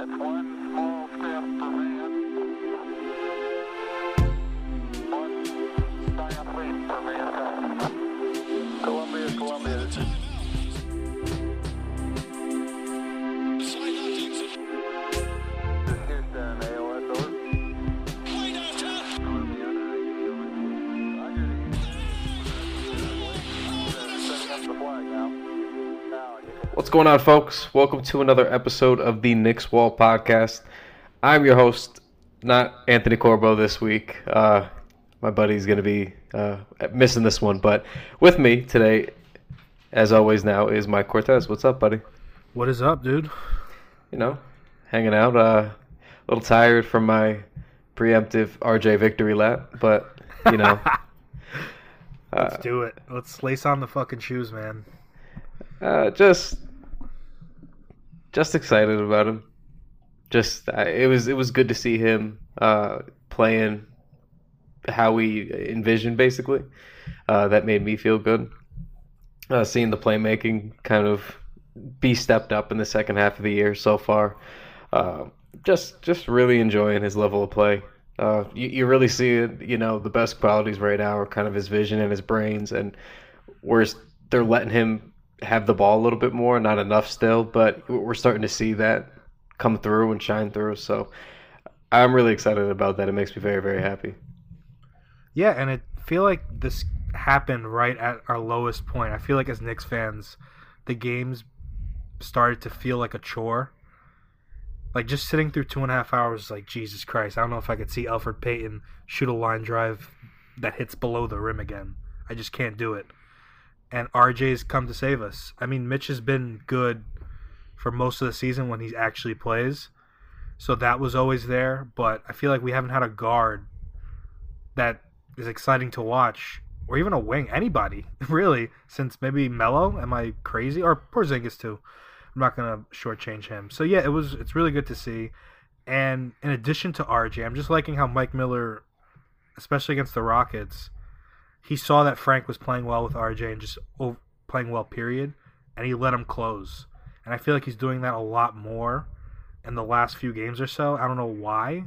It's one small step for man, What's going on, folks? Welcome to another episode of the Knicks Wall Podcast. I'm your host, not Anthony Corbo this week. Uh, my buddy's going to be uh, missing this one, but with me today, as always, now is Mike Cortez. What's up, buddy? What is up, dude? You know, hanging out. Uh, a little tired from my preemptive RJ victory lap, but you know, Let's do it. Let's lace on the fucking shoes, man. Uh, just, just excited about him. Just uh, it was it was good to see him uh, playing how we envisioned, basically. Uh, that made me feel good. Uh, seeing the playmaking kind of be stepped up in the second half of the year so far. Uh, just just really enjoying his level of play. Uh, you, you really see it, you know, the best qualities right now are kind of his vision and his brains, and whereas they're letting him have the ball a little bit more, not enough still, but we're starting to see that come through and shine through. So I'm really excited about that. It makes me very, very happy. Yeah, and I feel like this happened right at our lowest point. I feel like as Knicks fans, the games started to feel like a chore. Like just sitting through two and a half hours, like Jesus Christ, I don't know if I could see Elfrid Payton shoot a line drive that hits below the rim again. I just can't do it. And RJ's come to save us. I mean, Mitch has been good for most of the season when he actually plays. So that was always there, but I feel like we haven't had a guard that is exciting to watch, or even a wing, anybody really, since maybe Melo. Am I crazy? Or Porzingis too. I'm not gonna shortchange him. So yeah, it was. It's really good to see. And in addition to RJ, I'm just liking how Mike Miller, especially against the Rockets, he saw that Frank was playing well with RJ and just oh, playing well, period, and he let him close. And I feel like he's doing that a lot more in the last few games or so. I don't know why.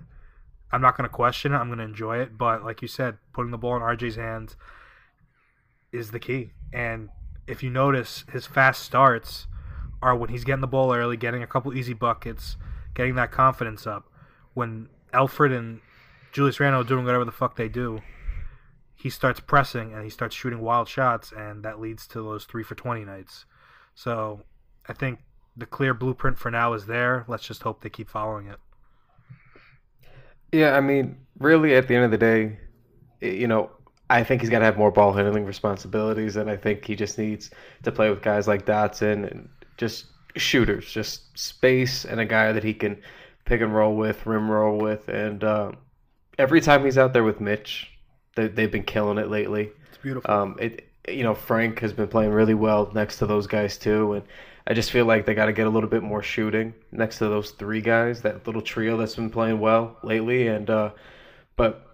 I'm not going to question it. I'm going to enjoy it. But like you said, putting the ball in RJ's hands is the key. And if you notice, his fast starts are when he's getting the ball early, getting a couple easy buckets, getting that confidence up. When Elfrid and Julius Randle are doing whatever the fuck they do, he starts pressing and he starts shooting wild shots, and that leads to those three for 20 nights. So I think the clear blueprint for now is there. Let's just hope they keep following it. Yeah, I mean, really, at the end of the day, you know, I think he's got to have more ball handling responsibilities, and I think he just needs to play with guys like Dotson and just shooters, just space, and a guy that he can pick and roll with, rim roll with, and uh, every time he's out there with Mitch, they, they've been killing it lately. It's beautiful. Um, it you know Frank has been playing really well next to those guys too, and I just feel like they got to get a little bit more shooting next to those three guys, that little trio that's been playing well lately, and uh, but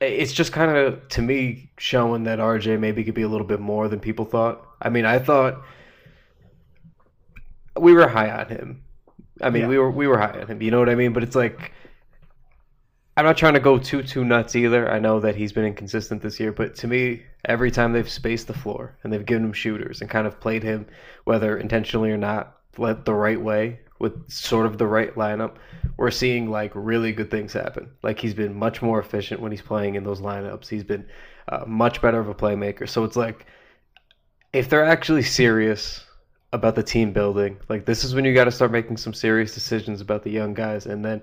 it's just kind of to me showing that RJ maybe could be a little bit more than people thought. I mean, I thought we were high on him. I mean, Yeah. we were we were high on him. You know what I mean? But it's like I'm not trying to go too too nuts either. I know that he's been inconsistent this year, but to me, every time they've spaced the floor and they've given him shooters and kind of played him, whether intentionally or not, let the right way with sort of the right lineup, we're seeing like really good things happen. Like he's been much more efficient when he's playing in those lineups. He's been uh, much better of a playmaker. So it's like if they're actually serious about the team building, like this is when you got to start making some serious decisions about the young guys, and then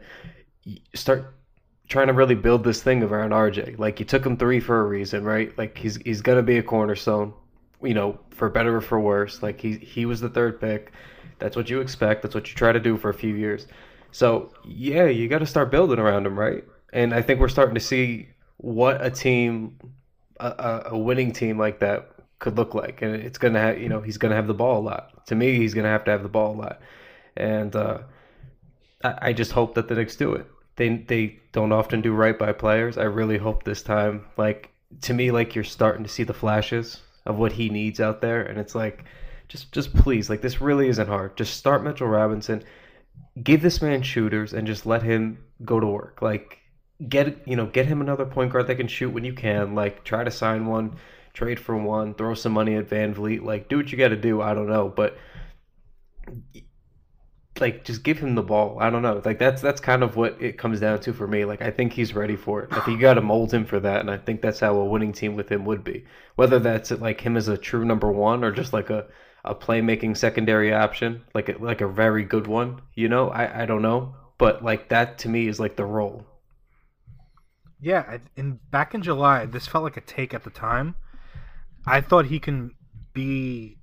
start trying to really build this thing around RJ. Like you took him three for a reason, right? Like he's he's gonna be a cornerstone, you know, for better or for worse. Like he he was the third pick. That's what you expect. That's what you try to do for a few years. So yeah, you got to start building around him, right? And I think we're starting to see what a team, a, a, winning team like that could look like. And it's gonna have, you know, he's gonna have the ball a lot. To me, he's gonna have to have the ball a lot. And uh, I, I just hope that the Knicks do it. They they don't often do right by players. I really hope this time, like to me, like you're starting to see the flashes of what he needs out there, and it's like, just just please, like this really isn't hard. Just start Mitchell Robinson. give this man shooters and just let him go to work. Like get you know get him another point guard that can shoot when you can. Like try to sign one, trade for one, throw some money at VanVleet. Like do what you got to do. I don't know, but like just give him the ball. I don't know. Like that's that's kind of what it comes down to for me. Like I think he's ready for it. I think you got to mold him for that, and I think that's how a winning team with him would be. Whether that's like him as a true number one or just like a a playmaking secondary option, like a, like a very good one. You know, I I don't know, but like that to me is like the role. Yeah, in back in July, this felt like a take at the time. I thought he can be.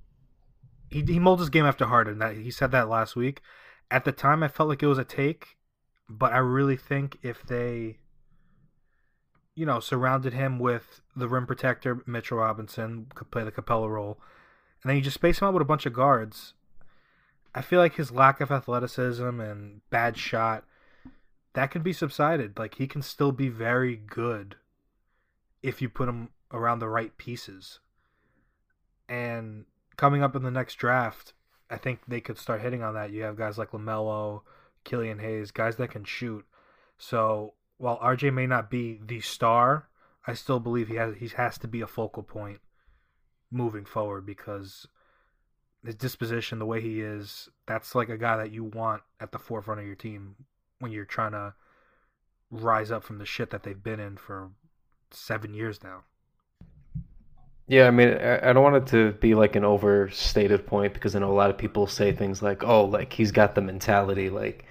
He he molds his game after Harden. That he said that last week. At the time, I felt like it was a take, but I really think if they, you know, surrounded him with the rim protector Mitchell Robinson, could play the Capela role, and then you just space him out with a bunch of guards. I feel like his lack of athleticism and bad shot that can be subsided. Like he can still be very good if you put him around the right pieces. And coming up in the next draft, I think they could start hitting on that. You have guys like LaMelo, Killian Hayes, guys that can shoot. So while RJ may not be the star, I still believe he has he has to be a focal point moving forward because his disposition, the way he is, that's like a guy that you want at the forefront of your team when you're trying to rise up from the shit that they've been in for seven years now. Yeah, I mean, I don't want it to be like an overstated point because I know a lot of people say things like, "Oh, like he's got the mentality," like,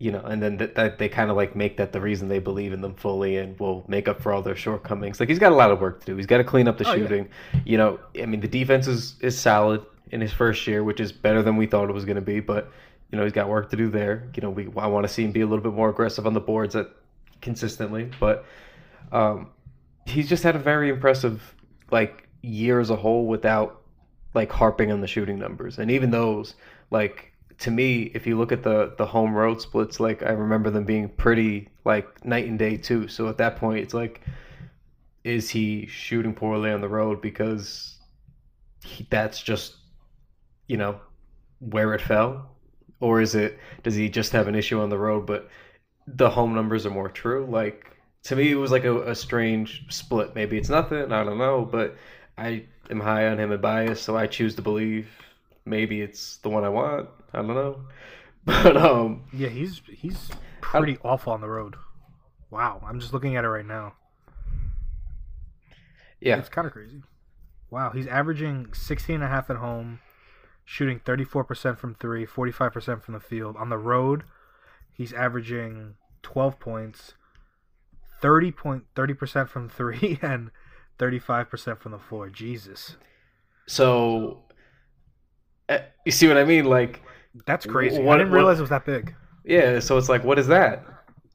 you know, and then that that they kind of like make that the reason they believe in them fully and will make up for all their shortcomings. Like he's got a lot of work to do. He's got to clean up the Oh, yeah. shooting. You know, I mean, the defense is is solid in his first year, which is better than we thought it was going to be, but you know, he's got work to do there. You know, we I want to see him be a little bit more aggressive on the boards at consistently, but um he's just had a very impressive like year as a whole without like harping on the shooting numbers. And even those like to me if you look at the the home road splits like i remember them being pretty like night and day too. So at that point it's like is he shooting poorly on the road? Because he, that's just you know where it fell? Or is it does he just have an issue on the road but the home numbers are more true? Like to me it was like a, a strange split. Maybe it's nothing i don't know but i am high on him and biased so i choose to believe maybe it's the one i want i don't know but um Yeah, he's he's pretty awful on the road. Wow, I'm just looking at it right now. yeah It's kind of crazy. Wow, he's averaging 16 and a half at home, shooting 34% from 3, 45% from the field. On the road, he's averaging 12 points, 30 point 30% from 3 and 35% from the floor. Jesus. so uh, you see what i mean like That's crazy. What- I didn't what- realize it was that big. Yeah, so it's like, what is that?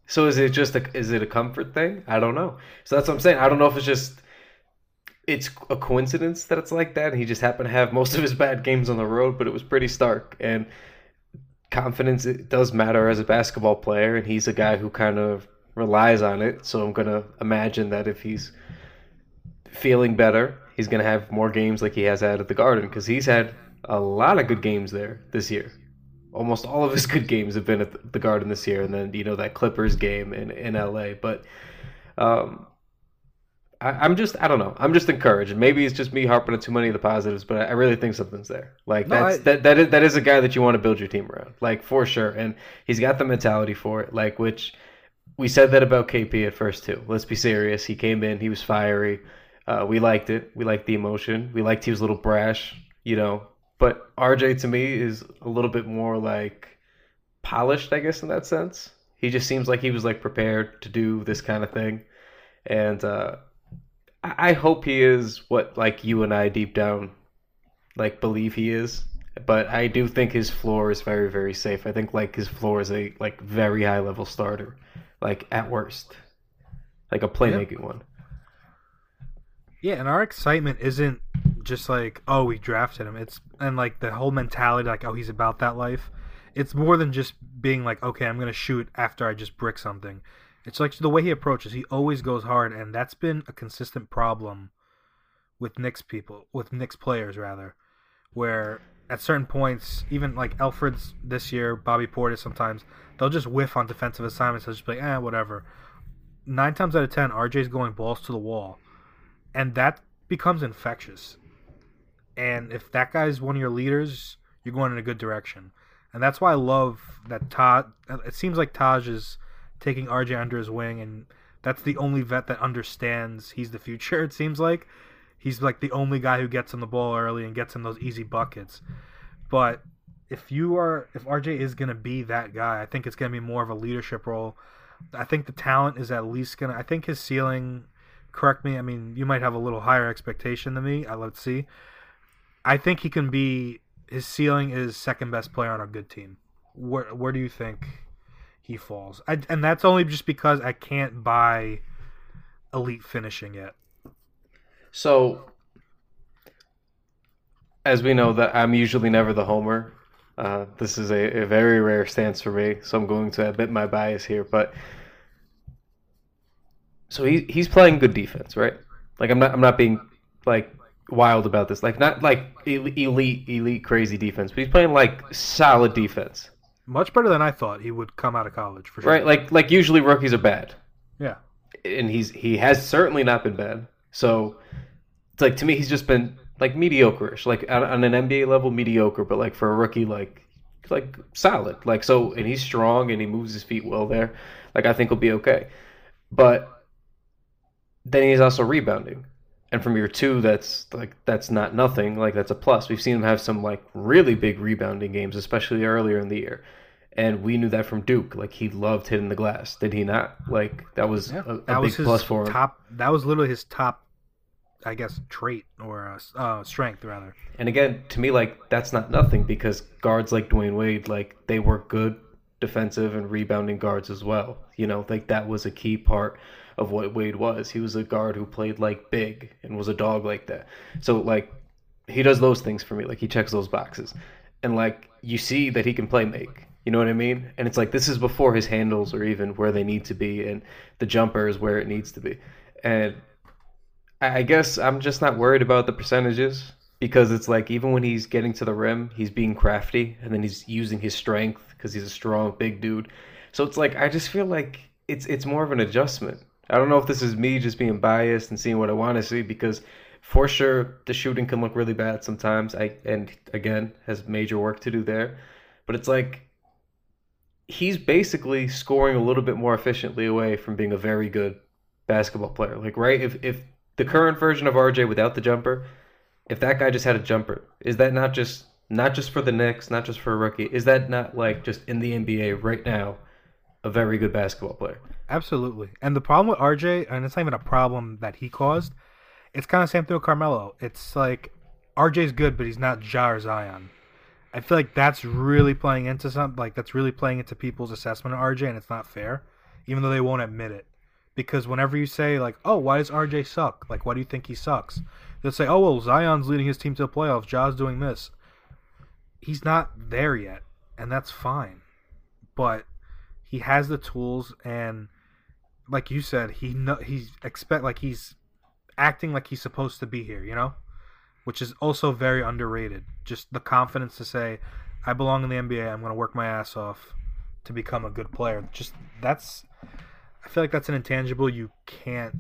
So is it just a is it a comfort thing? I don't know. So that's what I'm saying. I don't know if it's just it's a coincidence that it's like that. And he just happened to have most of his bad games on the road, but it was pretty stark. And confidence it does matter as a basketball player, and he's a guy who kind of relies on it. So I'm gonna imagine that if he's feeling better, he's gonna have more games like he has had at the Garden because he's had a lot of good games there this year almost all of his good games have been at the Garden this year, and then you know that Clippers game in in LA. But um, I, I'm just I don't know. I'm just encouraged. Maybe it's just me harping on too many of the positives, but I, I really think something's there. Like No, that's I- that that is that is a guy that you want to build your team around, like for sure. And he's got the mentality for it. Like which we said that about KP at first too. Let's be serious. He came in, he was fiery. Uh, we liked it. We liked the emotion. We liked he was a little brash, you know. But RJ to me is a little bit more like polished, I guess, in that sense. He just seems like he was like prepared to do this kind of thing, and uh, I I hope he is what like you and I deep down like believe he is. But I do think his floor is very very safe. I think like his floor is a like very high level starter, like at worst, like a playmaking one. Yeah, and our excitement isn't just like, oh, we drafted him. It's and like the whole mentality, like, oh, he's about that life. It's more than just being like, okay, I'm gonna shoot after I just brick something. It's like the way he approaches. He always goes hard, and that's been a consistent problem with Knicks people, with Knicks players rather, where at certain points, even like Elfrid's this year, Bobby Portis sometimes, they'll just whiff on defensive assignments. They'll just be like, eh, whatever. Nine times out of ten, RJ's going balls to the wall, and that becomes infectious. And if that guy's one of your leaders, you're going in a good direction. And that's why I love that Taj. It seems like Taj is taking RJ under his wing, and that's the only vet that understands he's the future. It seems like he's like the only guy who gets him the ball early and gets him those easy buckets. But if you are, if RJ is gonna be that guy, I think it's gonna be more of a leadership role. I think the talent is at least gonna. I think his ceiling. Correct me. I mean, you might have a little higher expectation than me. I let's see. I think he can be. His ceiling is second best player on a good team. Where where do you think he falls? I, and that's only just because I can't buy elite finishing yet. So, as we know, that I'm usually never the homer. Uh, this is a, a very rare stance for me, so I'm going to admit my bias here. But so he he's playing good defense, right? Like I'm not I'm not being like wild about this. Like not like elite elite crazy defense, but he's playing like solid defense. Much better than I thought he would come out of college for sure. Right? Like like usually rookies are bad. Yeah. And he's he has certainly not been bad. So it's like to me he's just been like mediocre-ish, like on, on an NBA level mediocre, but like for a rookie like like solid. Like so and he's strong and he moves his feet well there. Like I think he'll be okay. But then he's also rebounding. And from year two, that's like that's not nothing. Like that's a plus. We've seen him have some like really big rebounding games, especially earlier in the year. And we knew that from Duke. Like he loved hitting the glass. Did he not? Like that was Yeah, a, a that big was his plus for him. top. That was literally his top, I guess, trait or uh, uh, strength rather. And again, to me, like that's not nothing because guards like Dwyane Wade, like they were good defensive and rebounding guards as well. You know, like that was a key part of what Wade was. He was a guard who played like big and was a dog like that. So like he does those things for me. Like he checks those boxes. And like you see that he can play make. You know what I mean? And it's like this is before his handles are even where they need to be and the jumper is where it needs to be. And I guess I'm just not worried about the percentages because it's like even when he's getting to the rim, he's being crafty and then he's using his strength because he's a strong big dude. So it's like I just feel like it's it's more of an adjustment. I don't know if this is me just being biased and seeing what I want to see because for sure the shooting can look really bad sometimes. I and again has major work to do there. But it's like he's basically scoring a little bit more efficiently away from being a very good basketball player. Like right if if the current version of RJ without the jumper, if that guy just had a jumper, is that not just not just for the Knicks, not just for a rookie? Is that not like just in the NBA right now a very good basketball player? Absolutely. And the problem with RJ, and it's not even a problem that he caused, it's kind of same thing with Carmelo. It's like RJ's good, but he's not Ja or Zion. I feel like that's really playing into something. Like that's really playing into people's assessment of RJ, and it's not fair, even though they won't admit it. Because whenever you say like, "Oh, why does RJ suck?" Like, why do you think he sucks? They'll say, "Oh, well, Zion's leading his team to the playoffs. Ja's doing this." He's not there yet, and that's fine. But he has the tools, and like you said, he he's expect like he's acting like he's supposed to be here. You know, which is also very underrated. Just the confidence to say, "I belong in the NBA. I'm going to work my ass off to become a good player." Just that's, I feel like that's an intangible you can't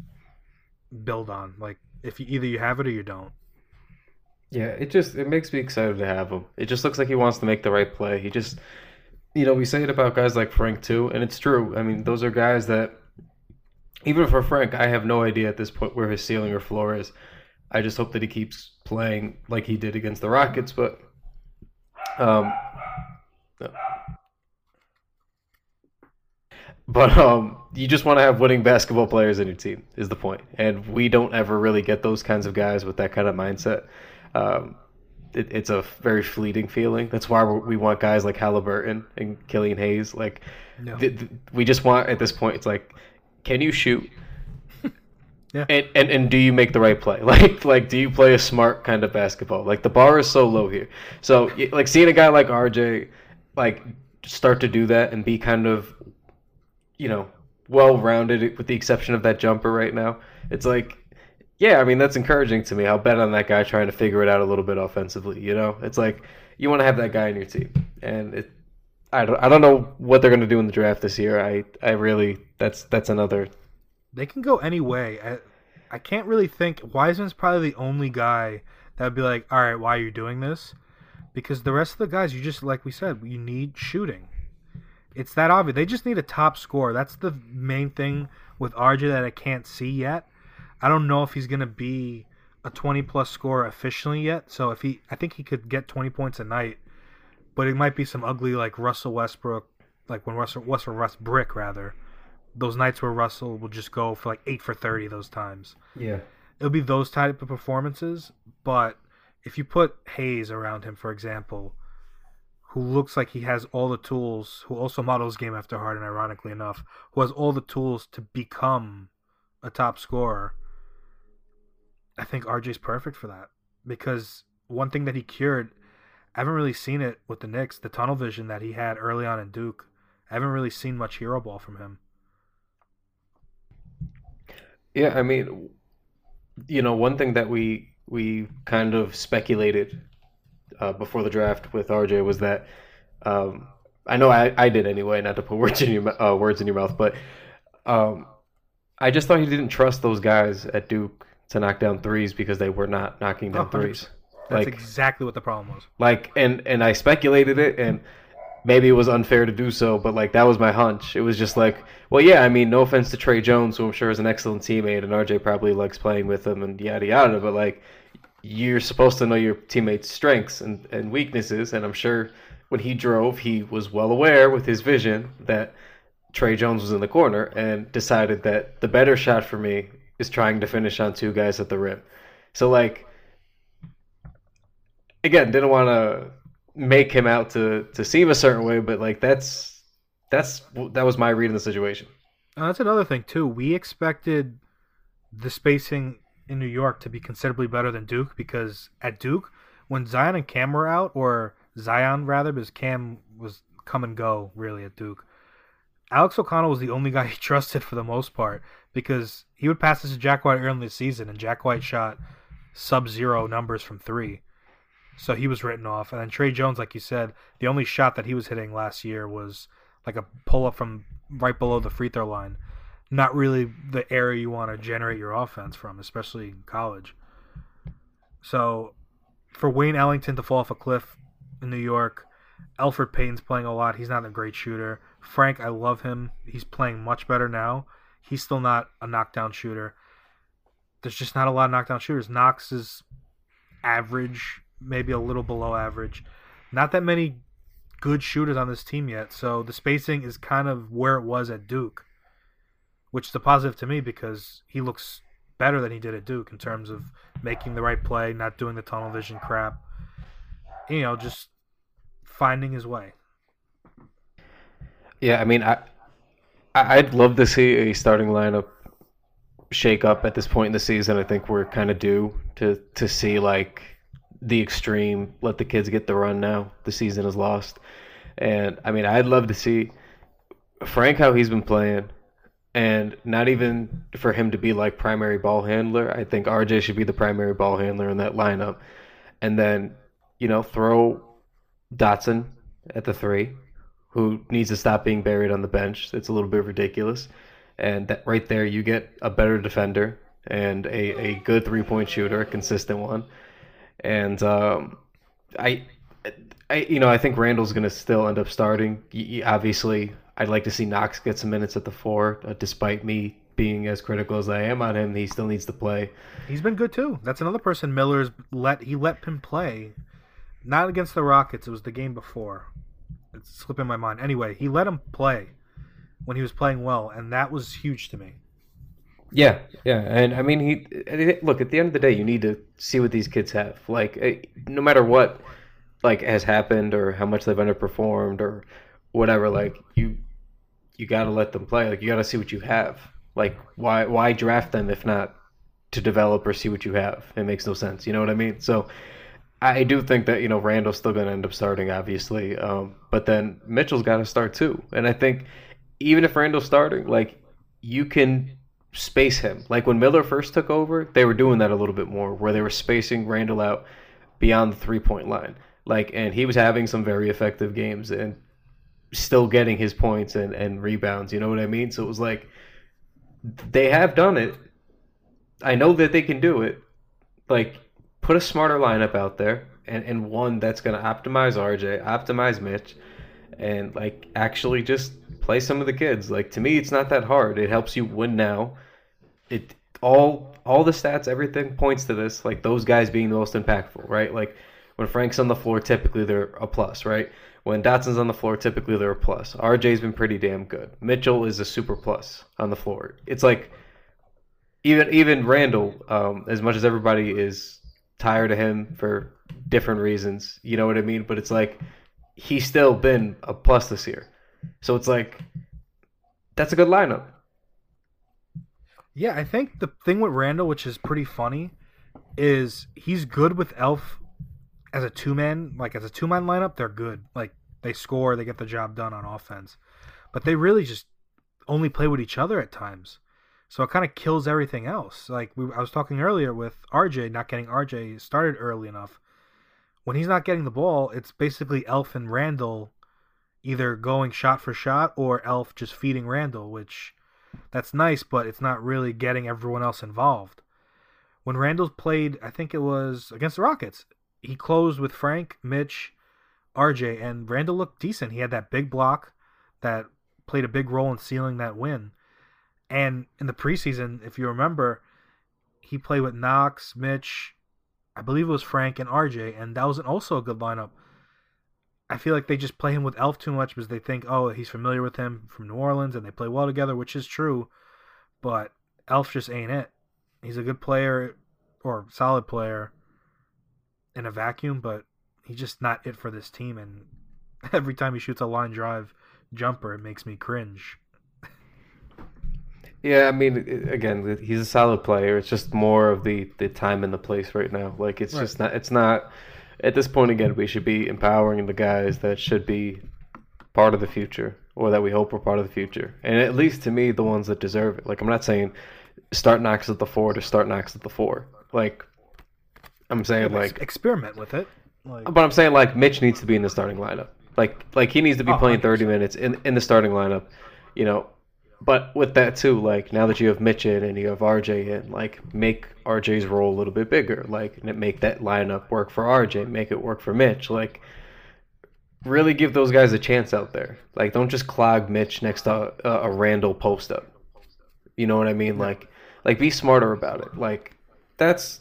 build on. Like if you either you have it or you don't. Yeah, it just it makes me excited to have him. It just looks like he wants to make the right play. He just you know, we say it about guys like Frank too, and it's true. I mean, those are guys that even for Frank, I have no idea at this point where his ceiling or floor is. I just hope that he keeps playing like he did against the Rockets, but um no. But um, you just want to have winning basketball players in your team is the point. and we don't ever really get those kinds of guys with that kind of mindset. Um, it, it's a very fleeting feeling. That's why we want guys like Halliburton and Killian Hayes. Like, No. th- th- we just want at this point. It's like, can you shoot? Yeah. And, and and do you make the right play? Like like do you play a smart kind of basketball? Like the bar is so low here. So like seeing a guy like RJ like start to do that and be kind of you know well rounded with the exception of that jumper right now. It's like yeah, I mean that's encouraging to me. I'll bet on that guy trying to figure it out a little bit offensively, you know? It's like you want to have that guy on your team, and it. I don't. I don't know what they're going to do in the draft this year. I. I really. That's. That's another. They can go any way. I, I can't really think. Wiseman's probably the only guy that would be like, all right, why are you doing this? Because the rest of the guys, you just like we said, you need shooting. It's that obvious. They just need a top scorer. That's the main thing with RJ that I can't see yet. I don't know if he's gonna be a 20 plus scorer efficiently yet. So if he, I think he could get 20 points a night, but it might be some ugly like Russell Westbrook, like when Russell Russell Russ Brick rather. Those nights where Russell will just go for like eight for 30 those times. Yeah. It'll be those type of performances. But if you put Hayes around him, for example, who looks like he has all the tools, who also models game after Harden, ironically enough, who has all the tools to become a top scorer I think RJ's perfect for that because one thing that he cured, I haven't really seen it with the Knicks, the tunnel vision that he had early on in Duke. I haven't really seen much hero ball from him. Yeah, I mean, you know, one thing that we we kind of speculated uh, before the draft with RJ was that um, I know I, I did anyway, not to put words in your uh, words in your mouth, but um, I just thought he didn't trust those guys at Duke to knock down threes because they were not knocking down 100%. threes. That's Like exactly what the problem was. like and and I speculated it and maybe it was unfair to do so, but like that was my hunch. It was just like, well, yeah, I mean, no offense to Tre Jones, who I'm sure is an excellent teammate, and RJ probably likes playing with him and yada yada, but like you're supposed to know your teammates' strengths and, and weaknesses, and I'm sure when he drove, he was well aware with his vision that Tre Jones was in the corner and decided that the better shot for me is trying to finish on two guys at the rim. So like again, didn't want to make him out to to seem a certain way, but like that's that's that was my read in the situation. That's another thing too. We expected the spacing in New York to be considerably better than Duke because at Duke, when Zion and Cam were out, or Zion rather, because Cam was come and go really at Duke. Alex O'Connell was the only guy he trusted for the most part because he would pass this to Jack White early in the season, and Jack White shot sub-zero numbers from three, so he was written off. And then Tre Jones, like you said, the only shot that he was hitting last year was like a pull-up from right below the free throw line. Not really the area you want to generate your offense from, especially in college. So, for Wayne Ellington to fall off a cliff in New York, Elfrid Payton's playing a lot. He's not a great shooter. Frank, I love him. He's playing much better now. He's still not a knockdown shooter. There's just not a lot of knockdown shooters. Knox is average, maybe a little below average. Not that many good shooters on this team yet. So the spacing is kind of where it was at Duke, which is a positive to me because he looks better than he did at Duke in terms of making the right play, not doing the tunnel vision crap. You know, just finding his way. Yeah, I mean, I I'd love to see a starting lineup shake up at this point in the season. I think we're kind of due to to see like the extreme. Let the kids get the run now. The season is lost, and I mean, I'd love to see Frank how he's been playing, and not even for him to be like primary ball handler. I think RJ should be the primary ball handler in that lineup, and then you know throw Dotson at the three, who needs to stop being buried on the bench. It's a little bit ridiculous. And that right there, you get a better defender and a, a good three point shooter, a consistent one. And um, I, I, you know, I think Randle's going to still end up starting. Obviously, I'd like to see Knox get some minutes at the four, uh, despite me being as critical as I am on him. He still needs to play. He's been good too. That's another person Miller's let he let him play. Not against the Rockets, it was the game before. It's slipping my mind. Anyway, he let him play when he was playing well, and that was huge to me. Yeah, yeah, and I mean, he look at the end of the day, you need to see what these kids have. Like, eh, no matter what, like has happened or how much they've underperformed or whatever, like you, you got to let them play. Like, you got to see what you have. Like, why, why draft them if not to develop or see what you have? It makes no sense. You know what I mean? So, I do think that you know Randle's still going to end up starting, obviously, um, but then Mitchell's got to start too. And I think even if Randle's starting, like you can space him. Like when Miller first took over, they were doing that a little bit more, where they were spacing Randle out beyond the three point line. Like, and he was having some very effective games and still getting his points and, and rebounds. You know what I mean? So it was like they have done it. I know that they can do it. Like, put a smarter lineup out there and, and one that's going to optimize RJ, optimize Mitch, and like actually just play some of the kids. Like to me, it's not that hard. It helps you win now. It all all the stats, everything points to this. Like those guys being the most impactful, right? Like when Frank's on the floor, typically they're a plus, right? When Dotson's on the floor, typically they're a plus. RJ's been pretty damn good. Mitchell is a super plus on the floor. It's like even even Randle, um, as much as everybody is tired of him for different reasons, you know what I mean? But it's like he's still been a plus this year. So it's like that's a good lineup. Yeah, I think the thing with Randle, which is pretty funny, is he's good with Elf as a two man, like as a two man lineup. They're good. Like they score, they get the job done on offense, but they really just only play with each other at times. So it kind of kills everything else. Like we, I was talking earlier with RJ not getting RJ started early enough. When he's not getting the ball, it's basically Elf and Randle either going shot for shot or Elf just feeding Randle, which that's nice, but it's not really getting everyone else involved. When Randle played, I think it was against the Rockets, he closed with Frank, Mitch, RJ, and Randle looked decent. He had that big block that played a big role in sealing that win. And in the preseason, if you remember, he played with Knox, Mitch, I believe it was Frank and RJ, and that was also a good lineup. I feel like they just play him with Elf too much because they think, oh, he's familiar with him from New Orleans and they play well together, which is true. But Elf just ain't it. He's a good player or solid player in a vacuum, but he's just not it for this team. And every time he shoots a line drive jumper, it makes me cringe. Yeah, I mean, again, he's a solid player. It's just more of the the time and the place right now. Like it's Right. just not. It's not. At this point, again, we should be empowering the guys that should be part of the future, or that we hope are part of the future, and at least to me, the ones that deserve it. Like I'm not saying start Knox at the four to start Knox at the four. Like I'm saying, Ex- like experiment with it. Like, but I'm saying like Mitch needs to be in the starting lineup. Like like he needs to be Oh, playing 30 100%. minutes in in the starting lineup. You know, but with that too, like now that you have Mitch in and you have RJ in, like make RJ's role a little bit bigger. Like and make that lineup work for RJ, make it work for Mitch. Like really give those guys a chance out there. Like don't just clog Mitch next to a, a Randle post up. You know what I mean? Like like be smarter about it. Like that's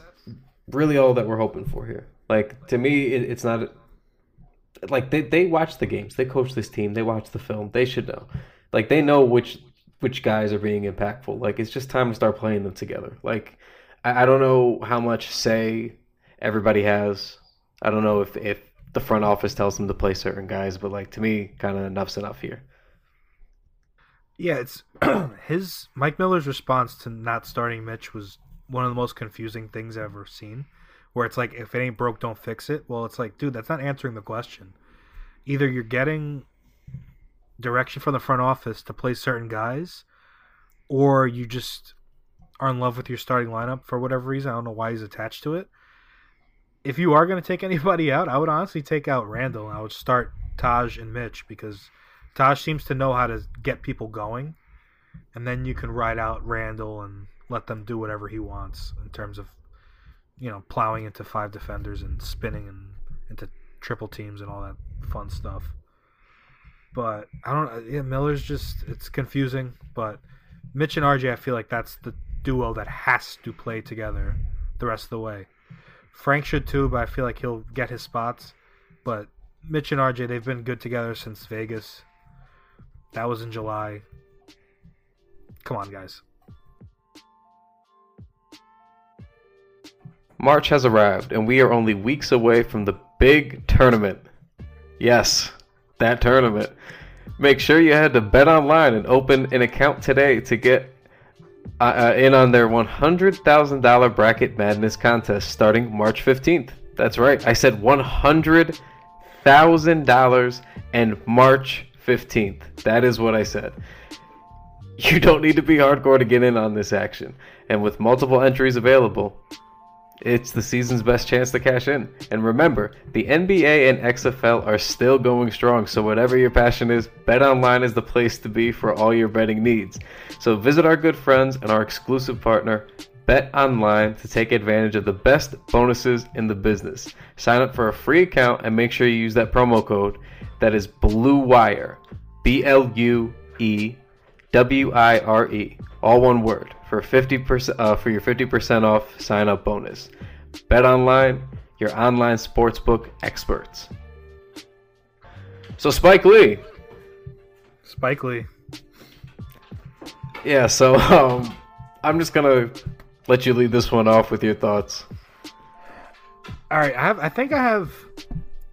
really all that we're hoping for here. Like to me, it, it's not like they they watch the games, they coach this team, they watch the film, they should know. Like they know which which guys are being impactful. Like it's just time to start playing them together. Like I, I don't know how much say everybody has. I don't know if if the front office tells them to play certain guys, but like to me, kind of enough's enough here. Yeah, it's his Mike Miller's response to not starting Mitch was one of the most confusing things I've ever seen. Where it's like, if it ain't broke, don't fix it. Well, it's like, dude, that's not answering the question. Either you're getting direction from the front office to play certain guys, or you just are in love with your starting lineup for whatever reason. I don't know why he's attached to it. If you are going to take anybody out, I would honestly take out Randle. and I would start Taj and Mitch because Taj seems to know how to get people going, and then you can ride out Randle and let them do whatever he wants in terms of, you know, plowing into five defenders and spinning and into triple teams and all that fun stuff. But I don't. Uh, yeah, Miller's just it's confusing. But Mitch and RJ, I feel like that's the duo that has to play together the rest of the way. Frank should too, but I feel like he'll get his spots. But Mitch and RJ, they've been good together since Vegas. That was in July. Come on, guys. March has arrived, and we are only weeks away from the big tournament. Yes, that tournament. Make sure you head to Bet Online and open an account today to get uh, uh, in on their $100,000 Bracket Madness contest starting March 15th. That's right, I said $100,000 and March 15th. That is what I said. You don't need to be hardcore to get in on this action. And with multiple entries available, It's the season's best chance to cash in. And remember, the NBA and XFL are still going strong, so whatever your passion is, BetOnline is the place to be for all your betting needs. So visit our good friends and our exclusive partner, BetOnline, to take advantage of the best bonuses in the business. Sign up for a free account and make sure you use that promo code that is BLUEWIRE. B L U E W I R E, all one word for 50% uh, for your 50% off sign up bonus. Bet online, your online sportsbook experts. So Spike Lee, Spike Lee. yeah. So um, I'm just gonna let you lead this one off with your thoughts. All right, I have. I think I have.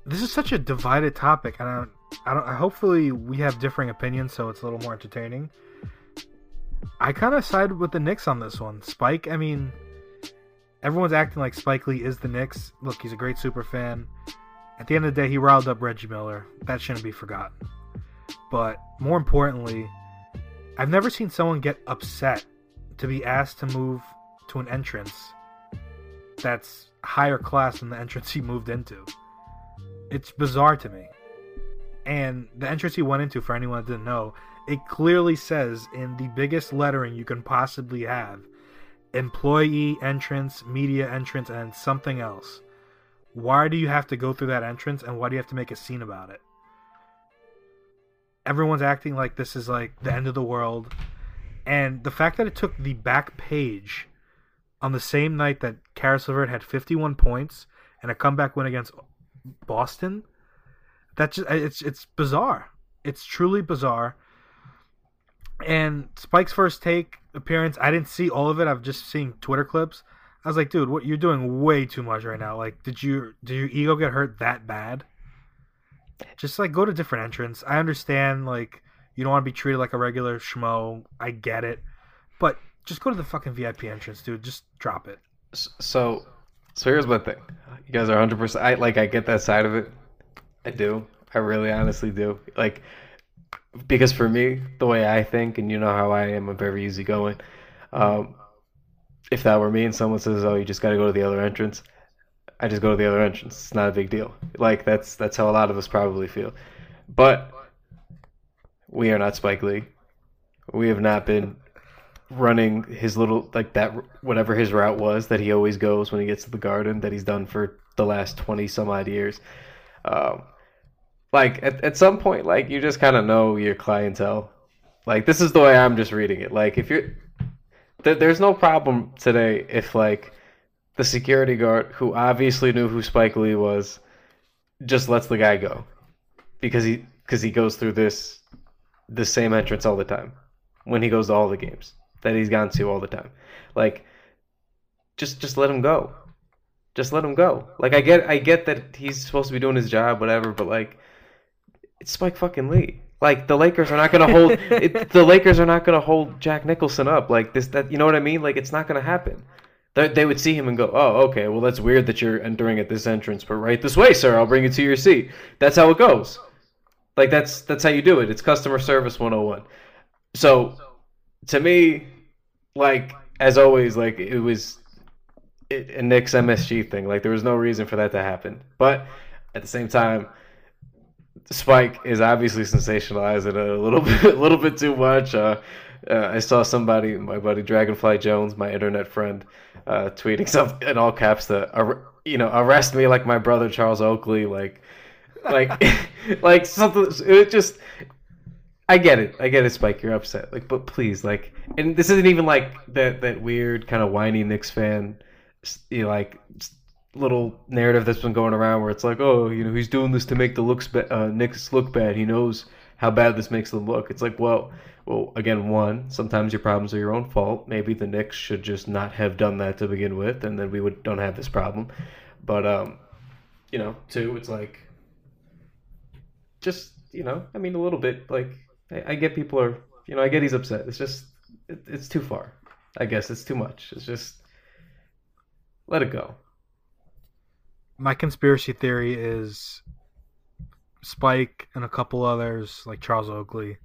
This is such a divided topic, and I don't. I don't. Hopefully, we have differing opinions, so it's a little more entertaining. I kind of side with the Knicks on this one. Spike. I mean, everyone's acting like Spike Lee is the Knicks. Look, he's a great super fan. At the end of the day, he riled up Reggie Miller. That shouldn't be forgotten. But more importantly, I've never seen someone get upset to be asked to move to an entrance that's higher class than the entrance he moved into. It's bizarre to me. And the entrance he went into, for anyone that didn't know, it clearly says in the biggest lettering you can possibly have employee entrance, media entrance, and something else. Why do you have to go through that entrance and why do you have to make a scene about it? Everyone's acting like this is like the end of the world. And the fact that it took the back page on the same night that Caris LeVert had 51 points and a comeback win against Boston, that just it's it's bizarre. It's truly bizarre. And Spike's first take appearance, I didn't see all of it. I've just seen Twitter clips. I was like, dude, what you're doing way too much right now. Like, did you did your ego get hurt that bad? Just like go to different entrance. I understand like you don't want to be treated like a regular schmo. I get it, but just go to the fucking VIP entrance, dude. Just drop it. So, so here's my thing. You guys are 100. percent I like. I get that side of it. I do. I really, honestly do. Like, because for me, the way I think, and you know how I am, I'm very easygoing. Um, if that were me, and someone says, "Oh, you just got to go to the other entrance," I just go to the other entrance. It's not a big deal. Like that's that's how a lot of us probably feel. But we are not Spike Lee. We have not been running his little like that whatever his route was that he always goes when he gets to the garden that he's done for the last 20 some odd years um, like at, at some point like you just kind of know your clientele like this is the way i'm just reading it like if you're there, there's no problem today if like the security guard who obviously knew who spike lee was just lets the guy go because he because he goes through this the same entrance all the time when he goes to all the games that he's gone to all the time. Like, just just let him go. Just let him go. Like I get I get that he's supposed to be doing his job, whatever, but like, it's Spike fucking Lee. Like the Lakers are not gonna hold it, the Lakers are not gonna hold Jack Nicholson up like this. That you know what I mean? Like it's not gonna happen. They, they would see him and go, "Oh, okay. Well, that's weird that you're entering at this entrance, but right this way, sir. I'll bring you to your seat." That's how it goes. Like that's that's how you do it. It's customer service 101. So to me, like as always, like it was a Knicks MSG thing. Like there was no reason for that to happen. But at the same time, Spike is obviously sensationalizing a little bit, a little bit too much. Uh, uh, I saw somebody, my buddy Dragonfly Jones, my internet friend, uh, tweeting something in all caps that, you know, arrest me like my brother Charles Oakley, like, like, like something. It just, I get it. I get it, Spike. You're upset. Like, but please, like, and this isn't even like that that weird kind of whiny Knicks fan, you know, like little narrative that's been going around where it's like, oh, you know, he's doing this to make the looks ba- uh, Knicks look bad. He knows how bad this makes them look. It's like, well, well, again, one, sometimes your problems are your own fault. Maybe the Knicks should just not have done that to begin with, and then we would don't have this problem. But um, you know, two, it's like, just you know, I mean, a little bit like I, I get people are, you know, I get he's upset. It's just, it, it's too far. I guess it's too much. It's just, let it go. My conspiracy theory is Spike and a couple others like Charles Oakley.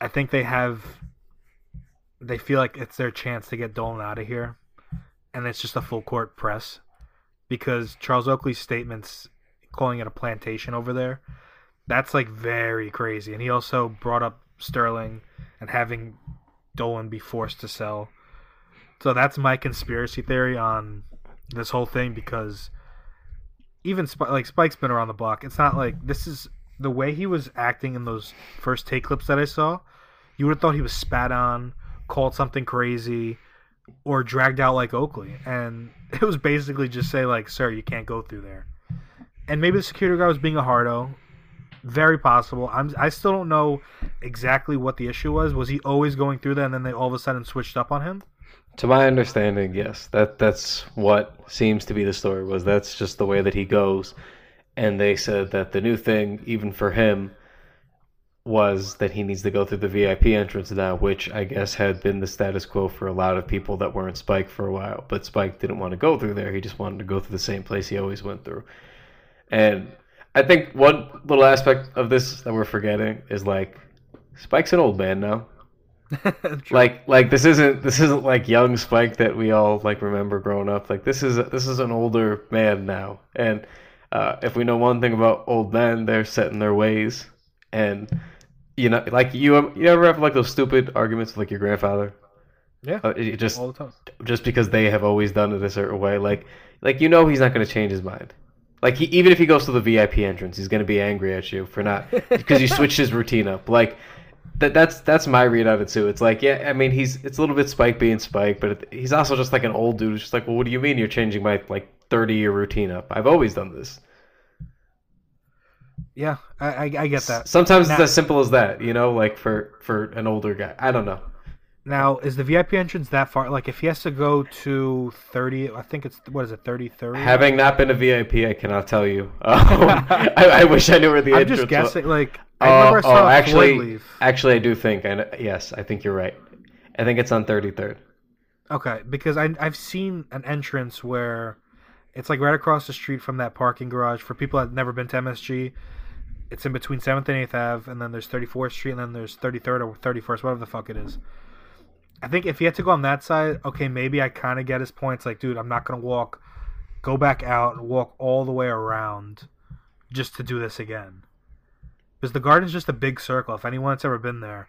I think they have they feel like it's their chance to get Dolan out of here. and it's just a full court press because Charles Oakley's statements calling it a plantation over there, that's like very crazy. And he also brought up Sterling and having Dolan be forced to sell. So that's my conspiracy theory on this whole thing because even Sp- like Spike's been around the block. It's not like this is the way he was acting in those first take clips that I saw. You would have thought he was spat on, called something crazy, or dragged out like Oakley, and it was basically just say like, "Sir, you can't go through there." And maybe the security guard was being a hardo. Very possible. I'm. I still don't know exactly what the issue was. Was he always going through that, and then they all of a sudden switched up on him? To my understanding, yes. That that's what seems to be the story. Was that's just the way that he goes, and they said that the new thing, even for him, was that he needs to go through the VIP entrance now, which I guess had been the status quo for a lot of people that weren't Spike for a while. But Spike didn't want to go through there. He just wanted to go through the same place he always went through. And I think one little aspect of this that we're forgetting is like Spike's an old man now. Like like this isn't this isn't like young Spike that we all like remember growing up. Like this is this is an older man now. And uh, if we know one thing about old men, they're set in their ways. And you know, like you you ever have like those stupid arguments with like your grandfather? yeah, Uh, it just all the time. just because they have always done it a certain way. Like, like you know, he's not going to change his mind. Like, he, even if he goes to the VIP entrance, he's going to be angry at you for not because you switched his routine up. Like, that that's that's my read of it too. It's like, yeah, I mean, he's it's a little bit Spike being Spike, but it, he's also just like an old dude. Who's just like, well, what do you mean you're changing my like thirty year routine up? I've always done this. Yeah, I, I, I get that. Sometimes Now- it's as simple as that, you know, like for for an older guy. I don't know. Now, is the VIP entrance that far? Like, if he has to go to thirty, I think it's what is it, thirty thirty? Having not been a VIP, I cannot tell you. Um, I, I wish I knew where the entrance is. I'm just was. guessing. Like, I remember I saw oh, actually, leave. actually, I do think. I yes, I think you're right. I think it's on 33rd. Okay, because I I've seen an entrance where it's like right across the street from that parking garage. For people that've never been to MSG, it's in between Seventh and Eighth Ave, and then there's Thirty Fourth Street, and then there's Thirty Third or Thirty First, whatever the fuck it is. I think if he had to go on that side, okay, maybe I kind of get his points. Like, dude, I'm not gonna walk, go back out and walk all the way around, just to do this again. Because the garden's just a big circle. If anyone's ever been there,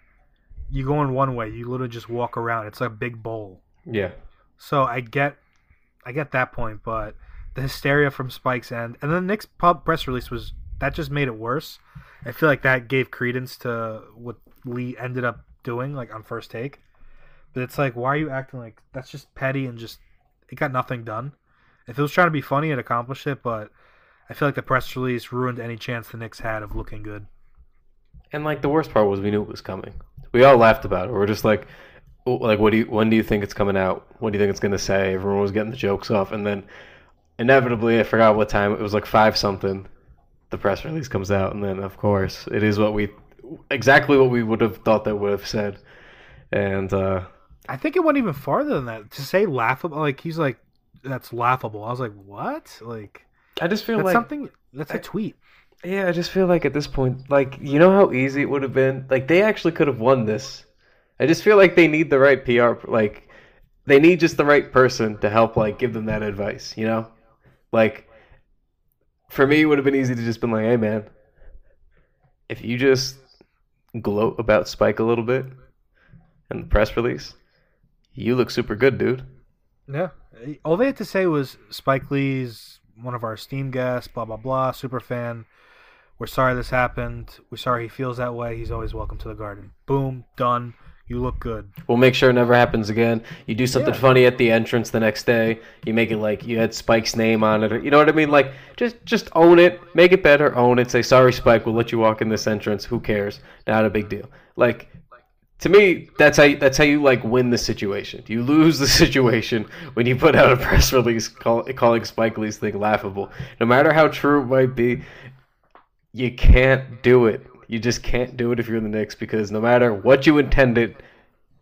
you go in one way, you literally just walk around. It's like a big bowl. Yeah, So I get, I get that point, but the hysteria from Spike's end, and then the next pub press release was that just made it worse. I feel like that gave credence to what Lee ended up doing, like on first take. But it's like, why are you acting like that's just petty and just it got nothing done? If it was trying to be funny, it accomplished it, but I feel like the press release ruined any chance the Knicks had of looking good. and like the worst part was we knew it was coming. We all laughed about it. We're just like, like, what do you? When do you think it's coming out? What do you think it's gonna say? Everyone was getting the jokes off, and then inevitably, I forgot what time it was. Like five something. The press release comes out, and then of course it is what we exactly what we would have thought they would have said. And uh, I think it went even farther than that. To say laughable, like he's like, that's laughable. I was like, what? Like I just feel like something. That's a tweet. Yeah, I just feel like at this point, like you know how easy it would have been. Like they actually could have won this. I just feel like they need the right PR. Like they need just the right person to help, like give them that advice. You know, like for me, it would have been easy to just been like, "Hey, man, if you just gloat about Spike a little bit in the press release, you look super good, dude." Yeah. All they had to say was Spike Lee's one of our esteemed guests, blah blah blah, super fan. We're sorry this happened. We're sorry he feels that way. He's always welcome to the garden. Boom, done. You look good. We'll make sure it never happens again. You do something Yeah. funny at the entrance the next day. You make it like you had Spike's name on it. Or, you know what I mean? Like just just own it. Make it better. Own it. Say sorry, Spike. We'll let you walk in this entrance. Who cares? Not a big deal. Like to me, that's how you, that's how you like win the situation. You lose the situation when you put out a press release call, calling Spike Lee's thing laughable. No matter how true it might be, you can't do it. You just can't do it if you're in the Knicks because no matter what you intended,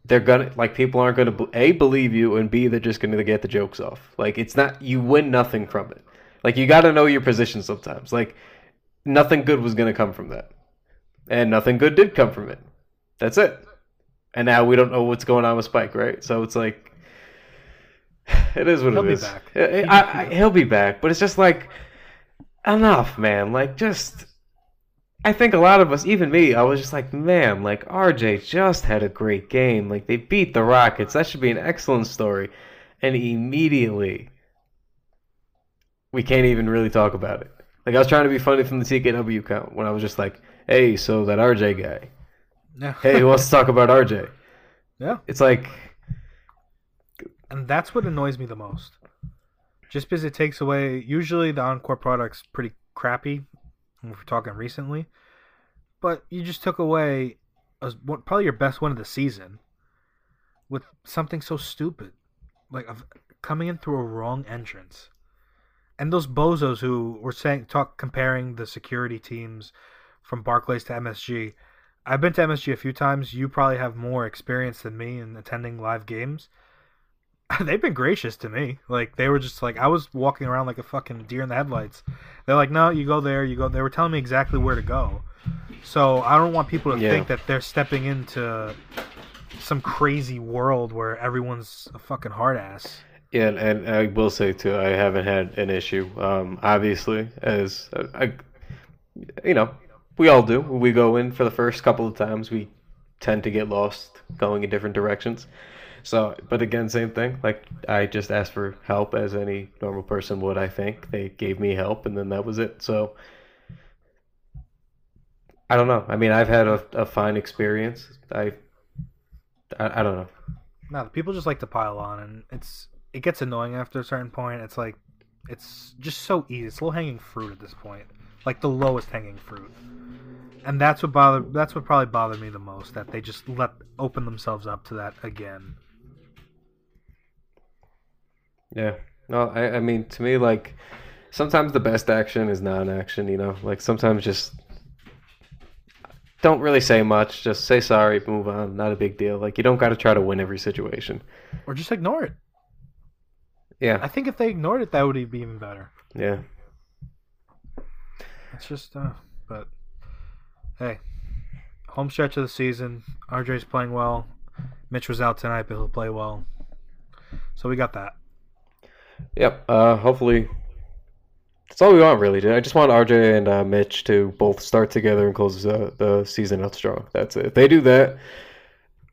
they're gonna like people aren't gonna a believe you and b they're just gonna get the jokes off. Like it's not you win nothing from it. Like you got to know your position sometimes. Like nothing good was gonna come from that, and nothing good did come from it. That's it. And now we don't know what's going on with Spike, right? So it's like it is what He'll it be back. I- I- can I- do it. he'll be back, but it's just like enough, man. Like just. I think a lot of us, even me, I was just like, man, like RJ just had a great game. Like they beat the Rockets. That should be an excellent story. And immediately, we can't even really talk about it. Like I was trying to be funny from the TKW count when I was just like, hey, so that RJ guy. Hey, who wants to talk about RJ? Yeah. It's like, And that's what annoys me the most. Just because it takes away. Usually the encore product's pretty crappy. If we're talking recently, but you just took away a, probably your best one of the season with something so stupid, like of coming in through a wrong entrance. And those bozos who were saying talk comparing the security teams from Barclays to MSG. I've been to MSG a few times. You probably have more experience than me in attending live games. They've been gracious to me. Like they were just like I was walking around like a fucking deer in the headlights. They're like, "No, you go there, you go." They were telling me exactly where to go. So I don't want people to Yeah. think that they're stepping into some crazy world where everyone's a fucking hard ass. Yeah, and, and I will say too, I haven't had an issue. Um, obviously, as uh, I, you know, we all do. We go in for the first couple of times, we tend to get lost going in different directions. So, but again, same thing. Like I just asked for help as any normal person would. I think they gave me help, and then that was it. So. I don't know. I mean, I've had a, a fine experience. I, I, I don't know. No, people just like to pile on, and it's it gets annoying after a certain point. It's like it's just so easy. It's low hanging fruit at this point, like the lowest hanging fruit, and that's what bother. That's what probably bothered me the most. That they just let open themselves up to that again. Yeah. No, I, I mean, to me, like, sometimes the best action is non-action. You know, like sometimes just don't really say much. Just say sorry, move on. Not a big deal. Like you don't got to try to win every situation. Or just ignore it. Yeah i think if they ignored it, that would be even better. Yeah. It's just, uh, but hey, home stretch of the season. RJ's playing well. Mitch was out tonight, but he'll play well. So we got that. Yep. Uh, hopefully, that's all we want, really. I just want RJ and uh, Mitch to both start together and close the, the season out strong. That's it. If they do that,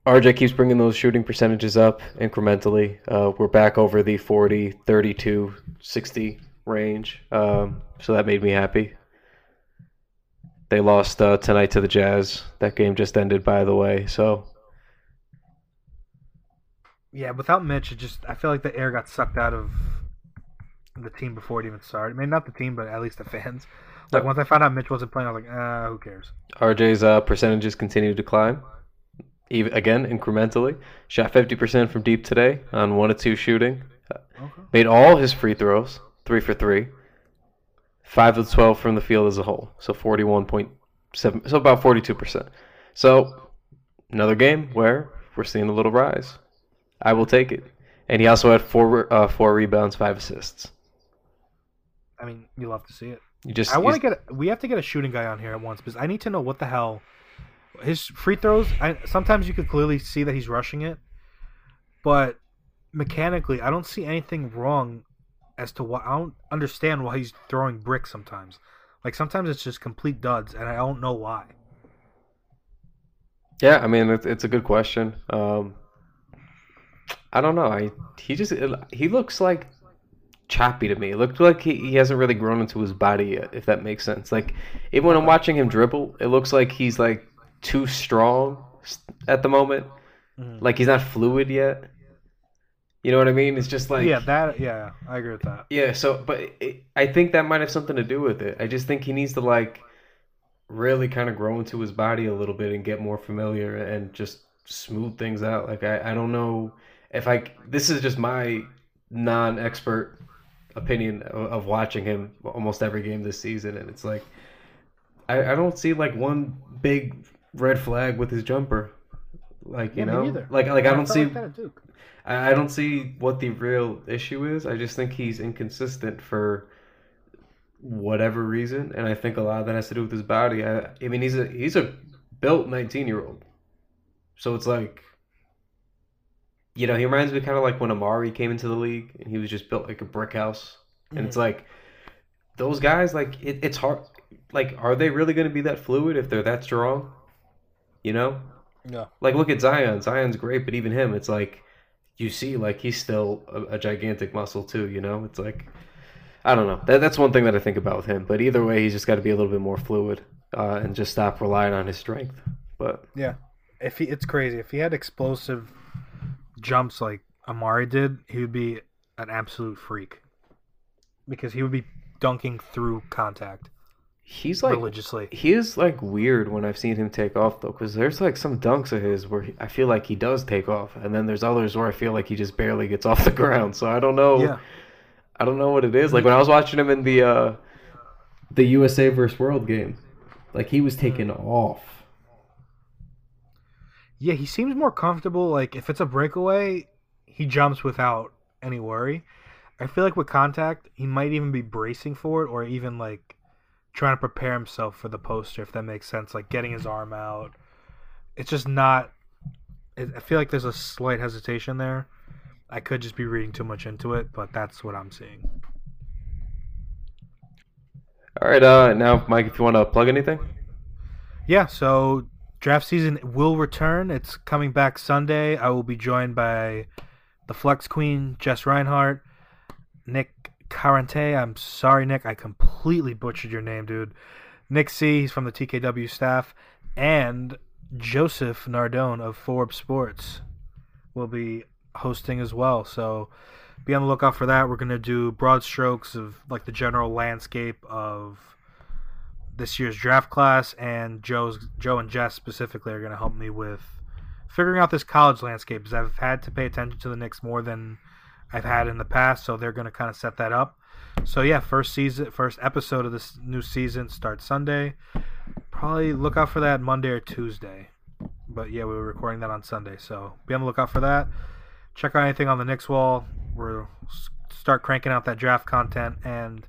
RJ keeps bringing those shooting percentages up incrementally. Uh, we're back over the 40, 32, 60 range. Um, so that made me happy. They lost uh, tonight to the Jazz. That game just ended, by the way. So Yeah, without Mitch, it just I feel like the air got sucked out of the team before it even started. I mean, not the team, but at least the fans. Like once I found out Mitch wasn't playing, I was like, ah, who cares? RJ's uh, percentages continue to climb. Even again, incrementally. Shot 50% from deep today on one of two shooting. Okay. Made all his free throws, three for three. Five of 12 from the field as a whole. So 41.7, so about 42%. So another game where we're seeing a little rise. I will take it. And he also had four uh, four rebounds, five assists. I mean, you love to see it. You just I want to get. We have to get a shooting guy on here at once because I need to know what the hell his free throws. I sometimes you could clearly see that he's rushing it, but mechanically, I don't see anything wrong as to why. I don't understand why he's throwing bricks sometimes. Like sometimes it's just complete duds, and I don't know why. Yeah, I mean it's, it's a good question. Um, I don't know. I he just he looks like choppy to me. It looked like he, he hasn't really grown into his body yet, if that makes sense. Like even when I'm watching him dribble, it looks like he's like too strong at the moment. Mhm. Like he's not fluid yet. You know what I mean? It's just like yeah, that. Yeah, I agree with that. yeah, so but it, I think that might have something to do with it. I just think he needs to like really kind of grow into his body a little bit and get more familiar and just smooth things out. Like I, I don't know if I this is just my non-expert opinion of, of watching him almost every game this season and it's like I, I don't see like one big red flag with his jumper. Like, you Yeah, know, like like I don't see like that at Duke. I don't see what the real issue is. I just think he's inconsistent for whatever reason, and I think a lot of that has to do with his body. I, I mean, he's a he's a built nineteen year old, so it's like you know, he reminds me kind of like when Amar'e came into the league and he was just built like a brick house. And it's mm-hmm. like those guys, like it, it's hard. Like, are they really going to be that fluid if they're that strong? You know, Yeah. like look at Zion. Zion's great, but even him, it's like you see, like he's still a, a gigantic muscle too. You know, it's like I don't know. That, that's one thing that I think about with him. But either way, he's just got to be a little bit more fluid uh, and just stop relying on his strength. But Yeah. If he, it's crazy. If he had explosive jumps like Amar'e did, he would be an absolute freak. Because he would be dunking through contact he's like religiously. he is like weird when I've seen him take off though, because there's like some dunks of his where he, I feel like he does take off, and then there's others where I feel like he just barely gets off the ground. So I don't know. Yeah. I don't know what it is. Like when I was watching him in the uh, the USA versus World game, like he was taking off. Yeah, he seems more comfortable. Like if it's a breakaway, he jumps without any worry. I feel like with contact, he might even be bracing for it, or even like trying to prepare himself for the poster, if that makes sense. Like getting his arm out. It's just not. it- I feel like there's a slight hesitation there. I could just be reading too much into it, but that's what I'm seeing. All right, uh, now Mike, if you want to plug anything, Yeah, so draft season will return. It's coming back Sunday. I will be joined by the Flex Queen, Jess Reinhardt, Nick Carante. I'm sorry, Nick. I completely butchered your name, dude. Nick C. He's from the TKW staff. And Joseph Nardone of Forbes Sports will be hosting as well. So be on the lookout for that. We're going to do broad strokes of like the general landscape of this year's draft class, and Joe's Joe and Jess specifically are going to help me with figuring out this college landscape. Because I've had to pay attention to the Knicks more than I've had in the past, so they're going to kind of set that up. So yeah, first season, first episode of this new season starts Sunday. Probably look out for that Monday or Tuesday. But yeah, we were recording that on Sunday, so be on the lookout for that. Check out anything on the Knicks wall. We're start cranking out that draft content and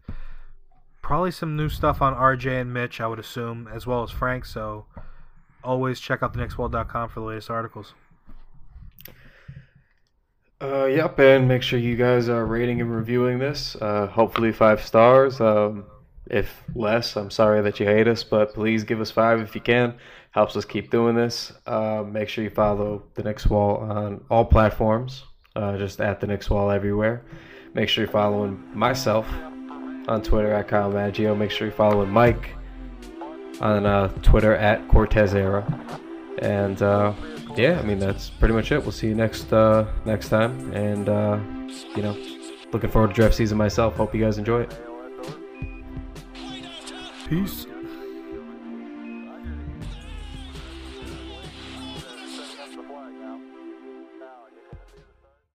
probably some new stuff on RJ and Mitch, I would assume, as well as Frank. So always check out the theknickswall.com for the latest articles. Uh, yep, and make sure you guys are rating and reviewing this. Uh, hopefully five stars. Um, if less, I'm sorry that you hate us, but please give us five if you can. Helps us keep doing this. Uh, make sure you follow the Knicks Wall on all platforms. Uh, just at the Knicks Wall everywhere. Make sure you're following myself on Twitter at Kyle Maggio. Make sure you're following Mike on uh, Twitter at Cortez Era. And uh, yeah, I mean that's pretty much it. We'll see you next uh, next time. And uh, you know, looking forward to draft season myself. Hope you guys enjoy it. Peace.